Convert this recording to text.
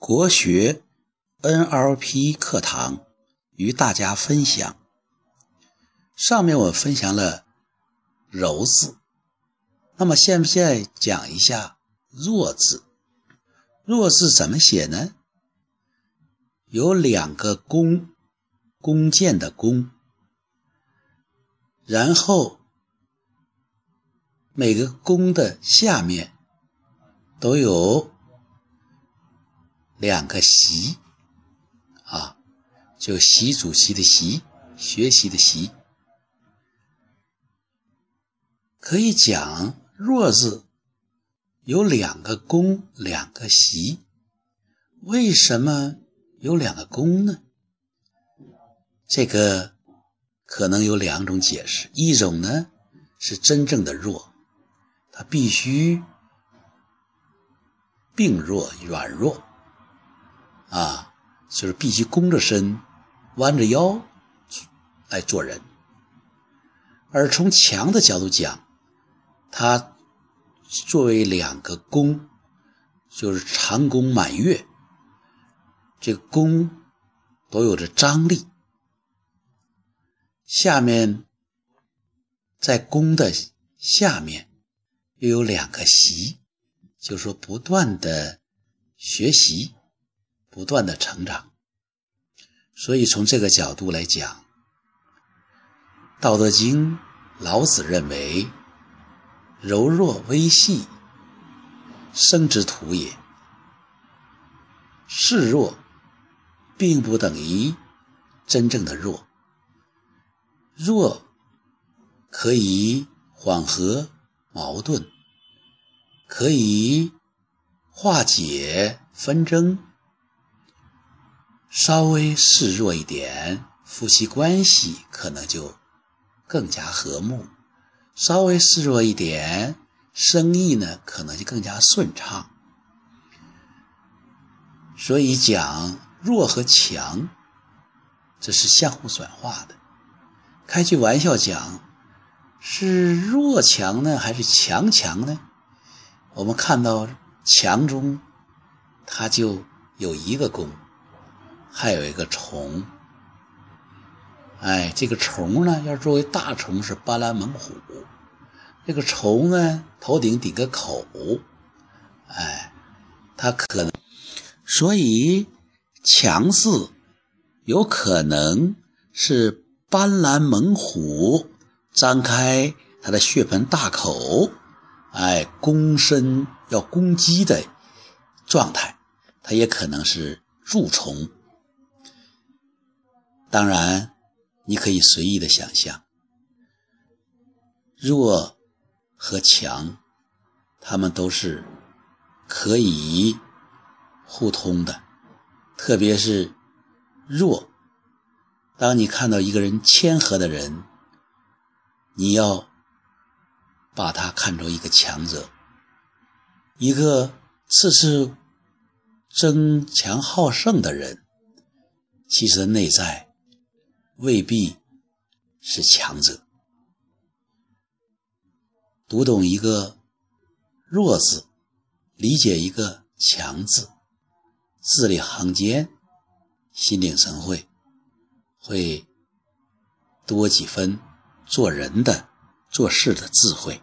国学 NLP 课堂与大家分享。上面我分享了“柔”字，那么现在讲一下“弱”字。“弱”字怎么写呢？有两个“弓”，弓箭的“弓”，然后每个“弓”的下面都有。两个习啊，就习主席的习，学习的习，可以讲“弱”字有两个弓，两个习。为什么有两个弓呢？这个可能有两种解释。一种呢是真正的弱，它必须病弱、软弱。啊，就是必须弓着身、弯着腰来做人。而从强的角度讲，它作为两个弓，就是长弓满月，这个弓都有着张力。下面在弓的下面又有两个习，就是说不断的学习。不断的成长，所以从这个角度来讲，《道德经》老子认为“柔弱微细，生之土也”。示弱并不等于真正的弱，弱可以缓和矛盾，可以化解纷争。稍微示弱一点，夫妻关系可能就更加和睦；稍微示弱一点，生意呢可能就更加顺畅。所以讲弱和强，这是相互转化的。开句玩笑讲，是弱强呢，还是强强呢？我们看到强中，它就有一个功。还有一个虫，哎，这个虫呢，要作为大虫是斑斓猛虎，这个虫呢，头顶顶个口，哎，它可能，所以强势有可能是斑斓猛虎张开它的血盆大口，哎，攻身要攻击的状态，它也可能是蛀虫。当然，你可以随意的想象，弱和强，他们都是可以互通的。特别是弱，当你看到一个人谦和的人，你要把他看作一个强者；一个次次争强好胜的人，其实内在。未必是强者。读懂一个弱字，理解一个强字，字里行间，心领神会，会多几分做人的、做事的智慧。